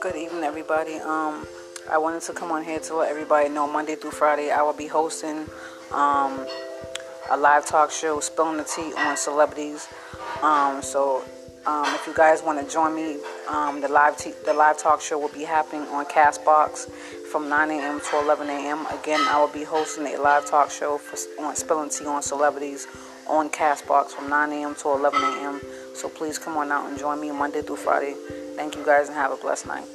Good evening, everybody. Um, I wanted to come on here to let everybody know Monday through Friday I will be hosting um, a live talk show, spilling the tea on celebrities. Um, so um, if you guys want to join me, um, the live t- the live talk show will be happening on Castbox from 9 a.m. to 11 a.m. Again, I will be hosting a live talk show for, on spilling tea on celebrities on Castbox from 9 a.m. to 11 a.m. So please come on out and join me Monday through Friday. Thank you guys and have a blessed night.